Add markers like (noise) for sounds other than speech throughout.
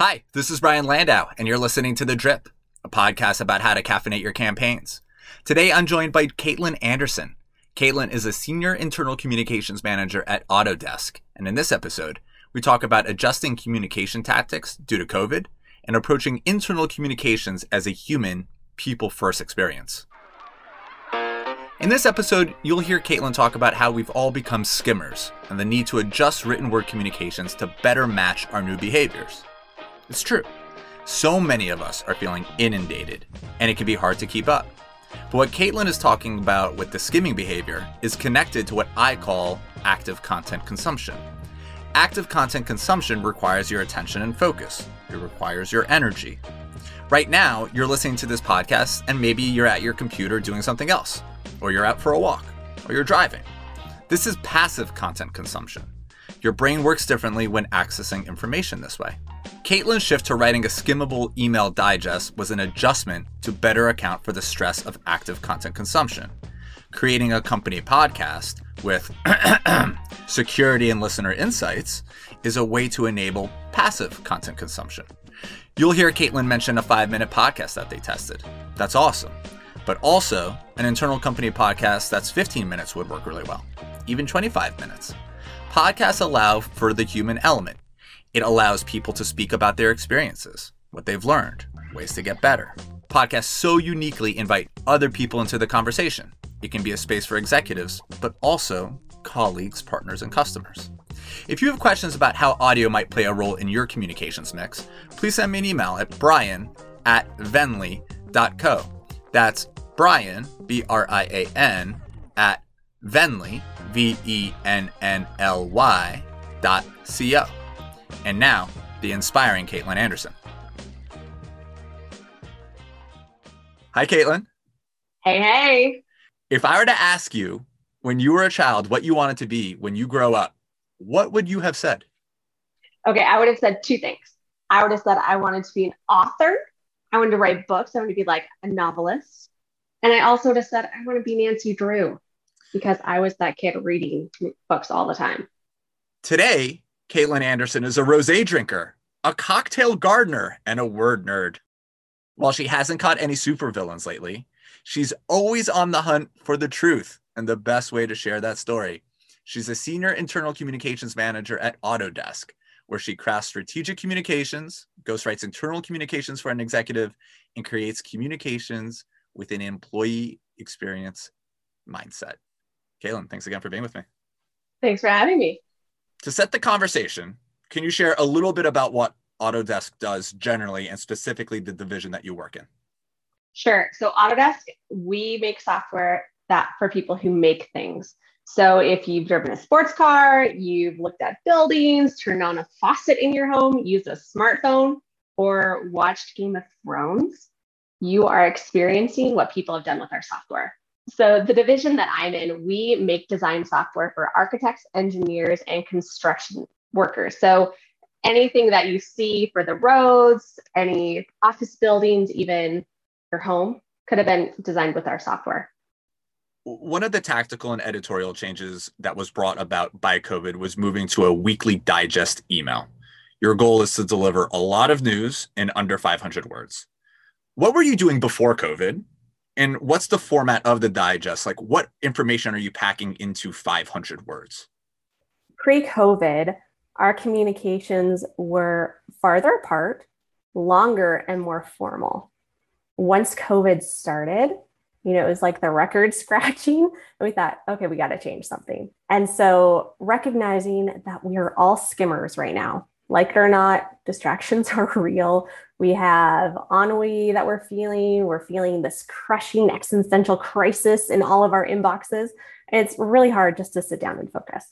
Hi, this is Brian Landau, and you're listening to The Drip, a podcast about how to caffeinate your campaigns. Today, I'm joined by Caitlin Anderson. Caitlin is a senior internal communications manager at Autodesk, and in this episode, we talk about adjusting communication tactics due to COVID and approaching internal communications as a human, people first experience. In this episode, you'll hear Caitlin talk about how we've all become skimmers and the need to adjust written word communications to better match our new behaviors. It's true. So many of us are feeling inundated, and it can be hard to keep up. But what Caitlin is talking about with the skimming behavior is connected to what I call active content consumption. Active content consumption requires your attention and focus, it requires your energy. Right now, you're listening to this podcast, and maybe you're at your computer doing something else, or you're out for a walk, or you're driving. This is passive content consumption. Your brain works differently when accessing information this way. Caitlin's shift to writing a skimmable email digest was an adjustment to better account for the stress of active content consumption. Creating a company podcast with (clears throat) security and listener insights is a way to enable passive content consumption. You'll hear Caitlin mention a five minute podcast that they tested. That's awesome. But also, an internal company podcast that's 15 minutes would work really well, even 25 minutes. Podcasts allow for the human element, it allows people to speak about their experiences, what they've learned, ways to get better. Podcasts so uniquely invite other people into the conversation. It can be a space for executives, but also colleagues, partners, and customers. If you have questions about how audio might play a role in your communications mix, please send me an email at brian at vennly.co. That's Brian, B R I A N, at vennly, V E N N L Y, dot C O. And now, the inspiring Caitlin Anderson. Hi, Caitlin. Hey, hey. If I were to ask you when you were a child what you wanted to be when you grow up, what would you have said? Okay, I would have said two things. I would have said I wanted to be an author. I wanted to write books. I wanted to be like a novelist. And I also would have said I want to be Nancy Drew because I was that kid reading books all the time. Today, Caitlin Anderson is a rosé drinker, a cocktail gardener, and a word nerd. While she hasn't caught any supervillains lately, she's always on the hunt for the truth and the best way to share that story. She's a senior internal communications manager at Autodesk, where she crafts strategic communications, ghostwrites internal communications for an executive, and creates communications with an employee experience mindset. Caitlin, thanks again for being with me. Thanks for having me to set the conversation, can you share a little bit about what Autodesk does generally and specifically the division that you work in? Sure. So Autodesk, we make software that for people who make things. So if you've driven a sports car, you've looked at buildings, turned on a faucet in your home, used a smartphone, or watched Game of Thrones, you are experiencing what people have done with our software. So, the division that I'm in, we make design software for architects, engineers, and construction workers. So, anything that you see for the roads, any office buildings, even your home could have been designed with our software. One of the tactical and editorial changes that was brought about by COVID was moving to a weekly digest email. Your goal is to deliver a lot of news in under 500 words. What were you doing before COVID? And what's the format of the digest? Like, what information are you packing into 500 words? Pre COVID, our communications were farther apart, longer, and more formal. Once COVID started, you know, it was like the record (laughs) scratching. And we thought, okay, we got to change something. And so recognizing that we are all skimmers right now, like it or not, distractions (laughs) are real. We have ennui that we're feeling. We're feeling this crushing existential crisis in all of our inboxes. And It's really hard just to sit down and focus.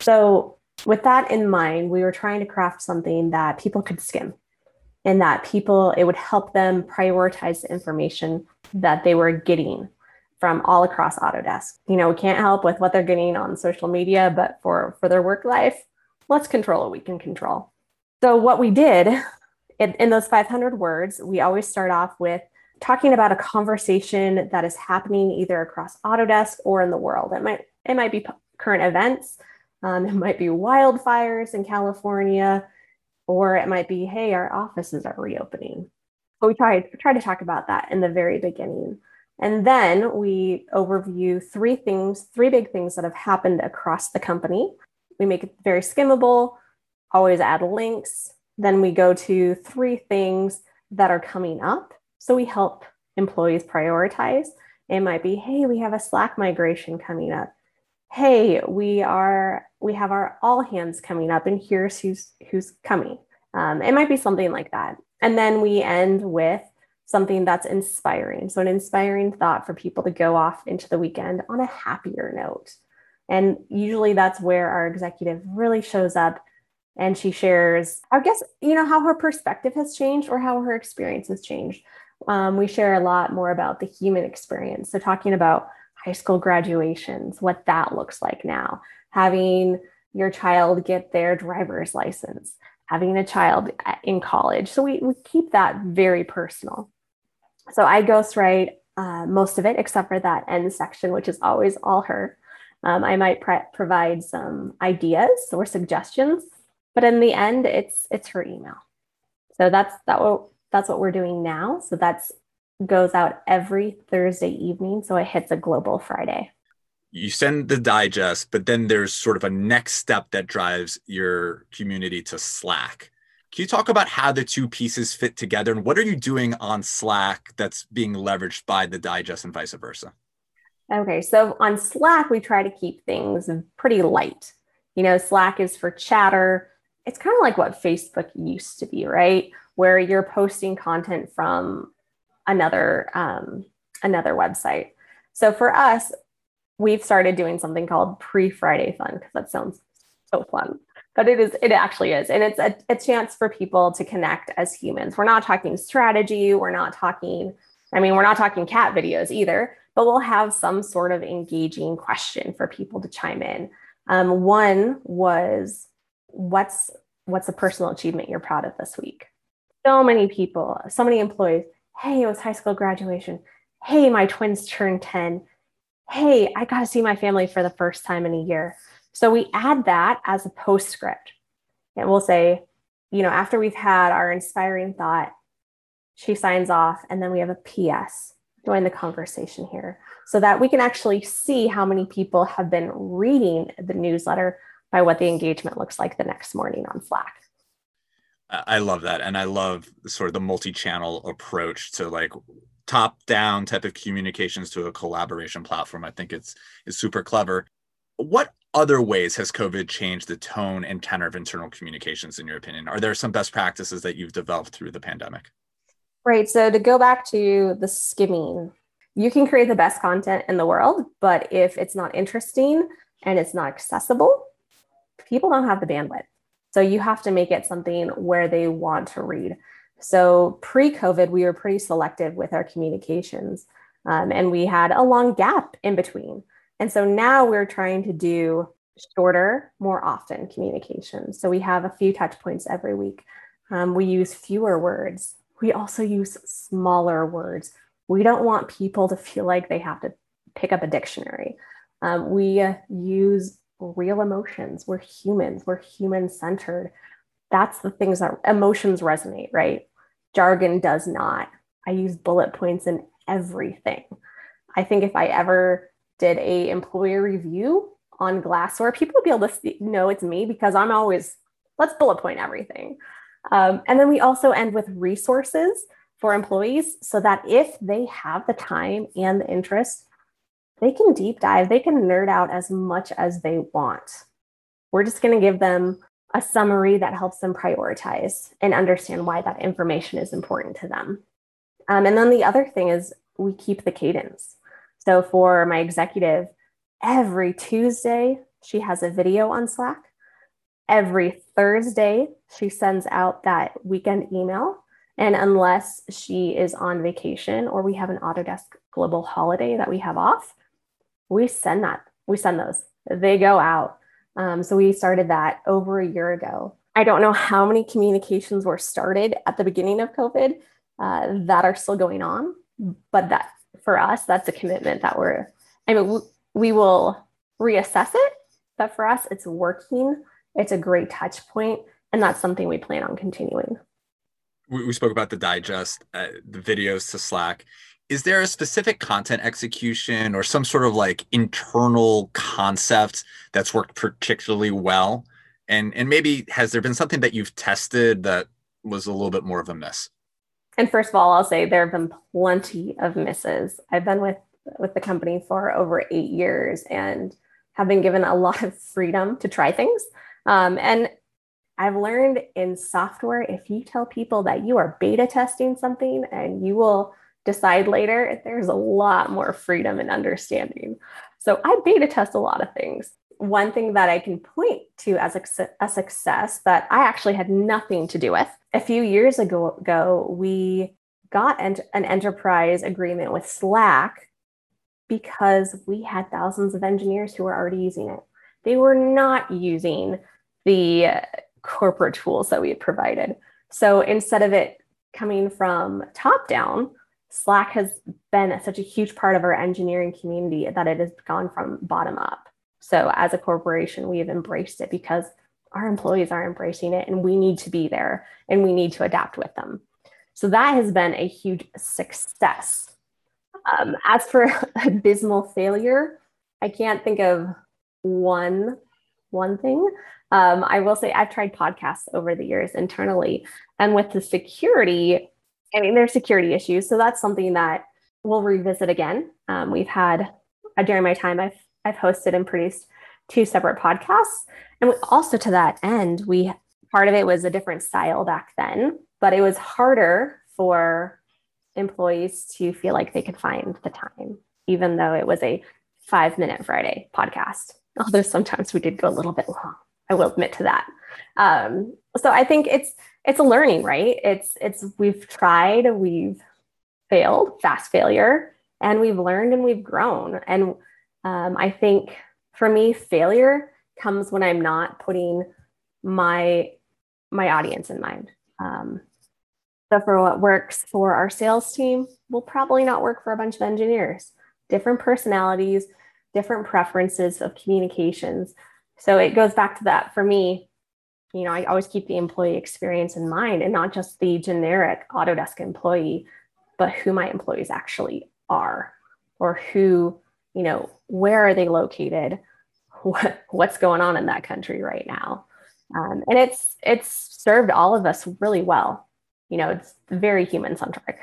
So, with that in mind, we were trying to craft something that people could skim and that people, it would help them prioritize the information that they were getting from all across Autodesk. You know, we can't help with what they're getting on social media, but for, for their work life, let's control what we can control. So, what we did in, in those 500 words, we always start off with talking about a conversation that is happening either across Autodesk or in the world. It might it might be current events, um, it might be wildfires in California, or it might be, hey, our offices are reopening. So we try, try to talk about that in the very beginning. And then we overview three things, three big things that have happened across the company. We make it very skimmable, always add links. Then we go to three things that are coming up. So we help employees prioritize. It might be, hey, we have a Slack migration coming up. Hey, we are we have our all hands coming up, and here's who's who's coming. Um, it might be something like that. And then we end with something that's inspiring. So, an inspiring thought for people to go off into the weekend on a happier note. And usually that's where our executive really shows up and she shares, I guess, you know, how her perspective has changed or how her experience has changed. Um, we share a lot more about the human experience. So, talking about high school graduations, what that looks like now, having your child get their driver's license, having a child in college. So, we, we keep that very personal. So I ghostwrite uh, most of it, except for that end section, which is always all her. Um, I might pre- provide some ideas or suggestions, but in the end, it's it's her email. So that's that. What, that's what we're doing now. So that's goes out every Thursday evening. So it hits a global Friday. You send the digest, but then there's sort of a next step that drives your community to Slack. Can you talk about how the two pieces fit together and what are you doing on Slack that's being leveraged by the digest and vice versa? Okay, so on Slack, we try to keep things pretty light. You know, Slack is for chatter. It's kind of like what Facebook used to be, right? Where you're posting content from another um, another website. So for us, we've started doing something called pre Friday Fun because that sounds so fun but it is it actually is and it's a, a chance for people to connect as humans we're not talking strategy we're not talking i mean we're not talking cat videos either but we'll have some sort of engaging question for people to chime in um, one was what's what's a personal achievement you're proud of this week so many people so many employees hey it was high school graduation hey my twins turned 10 hey i got to see my family for the first time in a year so we add that as a postscript. And we'll say, you know, after we've had our inspiring thought, she signs off, and then we have a PS. Join the conversation here so that we can actually see how many people have been reading the newsletter by what the engagement looks like the next morning on Slack. I love that. And I love sort of the multi channel approach to like top down type of communications to a collaboration platform. I think it's, it's super clever. What other ways has COVID changed the tone and tenor of internal communications, in your opinion? Are there some best practices that you've developed through the pandemic? Right. So, to go back to the skimming, you can create the best content in the world, but if it's not interesting and it's not accessible, people don't have the bandwidth. So, you have to make it something where they want to read. So, pre COVID, we were pretty selective with our communications, um, and we had a long gap in between. And so now we're trying to do shorter, more often communication. So we have a few touch points every week. Um, we use fewer words. We also use smaller words. We don't want people to feel like they have to pick up a dictionary. Um, we uh, use real emotions. We're humans, we're human centered. That's the things that emotions resonate, right? Jargon does not. I use bullet points in everything. I think if I ever did a employer review on Glassdoor, people would be able to see, know it's me because I'm always let's bullet point everything. Um, and then we also end with resources for employees so that if they have the time and the interest, they can deep dive, they can nerd out as much as they want. We're just going to give them a summary that helps them prioritize and understand why that information is important to them. Um, and then the other thing is we keep the cadence. So for my executive, every Tuesday, she has a video on Slack. Every Thursday, she sends out that weekend email. And unless she is on vacation or we have an Autodesk global holiday that we have off, we send that. We send those. They go out. Um, so we started that over a year ago. I don't know how many communications were started at the beginning of COVID uh, that are still going on, but that for us, that's a commitment that we're, I mean, we will reassess it, but for us, it's working. It's a great touch point, and that's something we plan on continuing. We, we spoke about the digest, uh, the videos to Slack. Is there a specific content execution or some sort of like internal concept that's worked particularly well? And and maybe has there been something that you've tested that was a little bit more of a miss? And first of all, I'll say there have been plenty of misses. I've been with with the company for over eight years and have been given a lot of freedom to try things. Um, and I've learned in software, if you tell people that you are beta testing something and you will decide later, there's a lot more freedom and understanding. So I beta test a lot of things. One thing that I can point to as a, a success that I actually had nothing to do with a few years ago, ago we got an, an enterprise agreement with Slack because we had thousands of engineers who were already using it. They were not using the corporate tools that we had provided. So instead of it coming from top down, Slack has been such a huge part of our engineering community that it has gone from bottom up. So as a corporation, we have embraced it because our employees are embracing it and we need to be there and we need to adapt with them. So that has been a huge success. Um, as for (laughs) abysmal failure, I can't think of one one thing. Um, I will say I've tried podcasts over the years internally, and with the security, I mean, there's security issues, so that's something that we'll revisit again. Um, we've had uh, during my time, I've I've hosted and produced two separate podcasts, and we, also to that end, we part of it was a different style back then, but it was harder for employees to feel like they could find the time, even though it was a five minute Friday podcast. Although sometimes we did go a little bit long. I will admit to that. Um, so I think it's it's a learning, right? It's it's we've tried, we've failed, fast failure, and we've learned and we've grown. And um, I think for me, failure comes when I'm not putting my my audience in mind. Um, so for what works for our sales team will probably not work for a bunch of engineers. Different personalities, different preferences of communications. So it goes back to that for me. You know, I always keep the employee experience in mind and not just the generic Autodesk employee, but who my employees actually are or who, you know, where are they located? (laughs) What, what's going on in that country right now? Um, and it's it's served all of us really well you know, it's very human centric.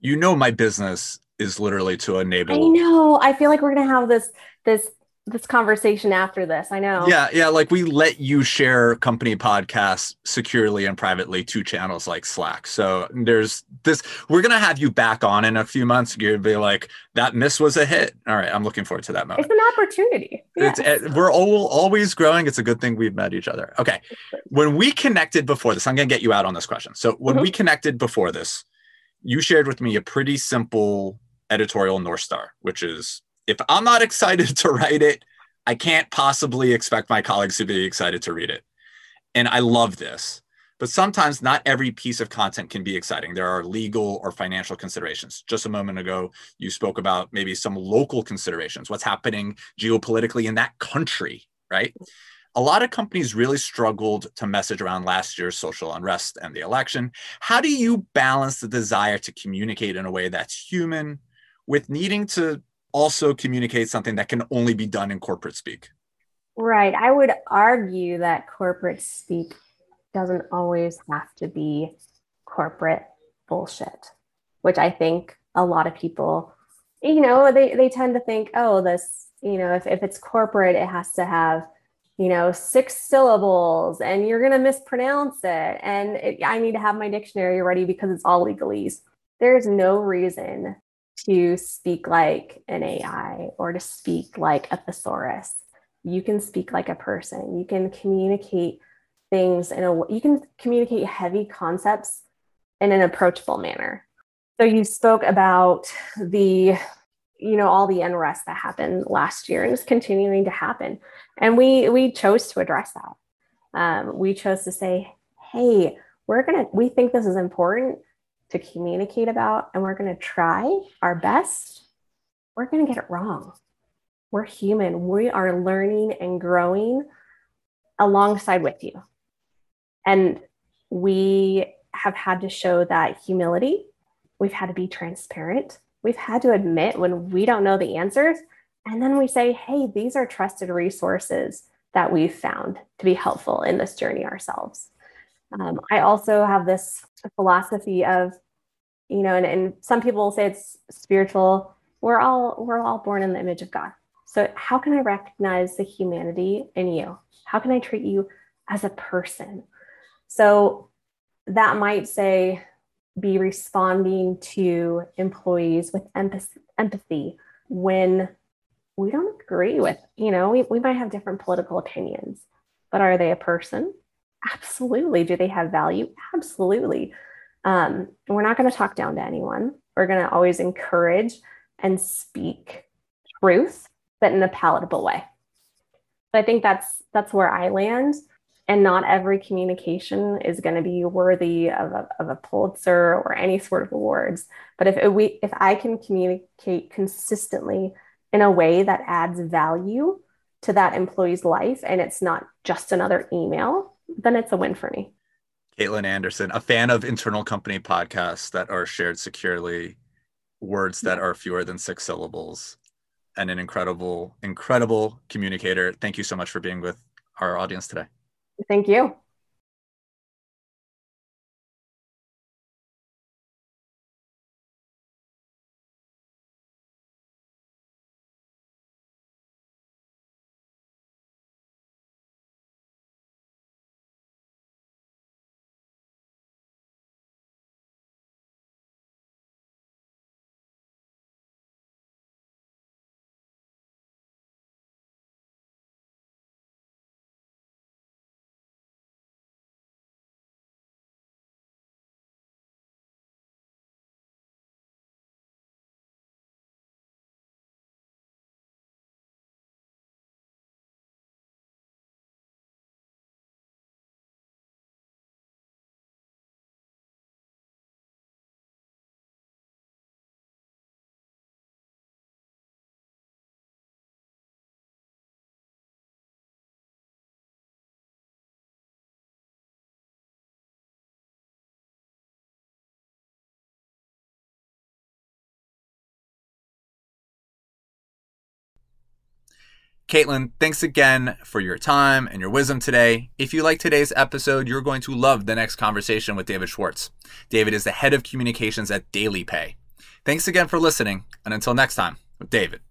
You know, my business is literally to enable. I know. I feel like we're gonna have this this this conversation after this. I know. Yeah, yeah. Like we let you share company podcasts securely and privately to channels like Slack. So there's this. We're gonna have you back on in a few months. You're gonna be like, that miss was a hit. All right, I'm looking forward to that moment. It's an opportunity. Yes. It's, eh, we're all always growing. It's a good thing we've met each other. Okay, when we connected before this, I'm gonna get you out on this question. So when mm-hmm. we connected before this, you shared with me a pretty simple editorial north star, which is if I'm not excited (laughs) to write it, I can't possibly expect my colleagues to be excited to read it. And I love this. But sometimes not every piece of content can be exciting. There are legal or financial considerations. Just a moment ago, you spoke about maybe some local considerations, what's happening geopolitically in that country, right? A lot of companies really struggled to message around last year's social unrest and the election. How do you balance the desire to communicate in a way that's human with needing to also communicate something that can only be done in corporate speak. Right. I would argue that corporate speak doesn't always have to be corporate bullshit, which I think a lot of people, you know, they, they tend to think, oh, this, you know, if, if it's corporate, it has to have, you know, six syllables and you're going to mispronounce it. And it, I need to have my dictionary ready because it's all legalese. There's no reason to speak like an AI or to speak like a thesaurus. You can speak like a person. You can communicate things in a you can communicate heavy concepts in an approachable manner. So you spoke about the you know all the unrest that happened last year and is continuing to happen, and we we chose to address that. Um, we chose to say, hey, we're gonna we think this is important to communicate about and we're going to try our best, we're going to get it wrong. We're human. We are learning and growing alongside with you. And we have had to show that humility. We've had to be transparent. We've had to admit when we don't know the answers. And then we say, hey, these are trusted resources that we've found to be helpful in this journey ourselves. Um, I also have this philosophy of, you know, and, and some people say it's spiritual. We're all we're all born in the image of God. So how can I recognize the humanity in you? How can I treat you as a person? So that might say be responding to employees with empathy when we don't agree with, you know, we, we might have different political opinions, but are they a person? Absolutely. Do they have value? Absolutely. Um, we're not going to talk down to anyone. We're going to always encourage and speak truth, but in a palatable way. So I think that's that's where I land. And not every communication is going to be worthy of a, of a Pulitzer or any sort of awards. But if we if I can communicate consistently in a way that adds value to that employee's life and it's not just another email, then it's a win for me. Caitlin Anderson, a fan of internal company podcasts that are shared securely, words that are fewer than six syllables, and an incredible, incredible communicator. Thank you so much for being with our audience today. Thank you. Caitlin, thanks again for your time and your wisdom today. If you like today's episode, you're going to love the next conversation with David Schwartz. David is the head of communications at DailyPay. Thanks again for listening, and until next time, with David.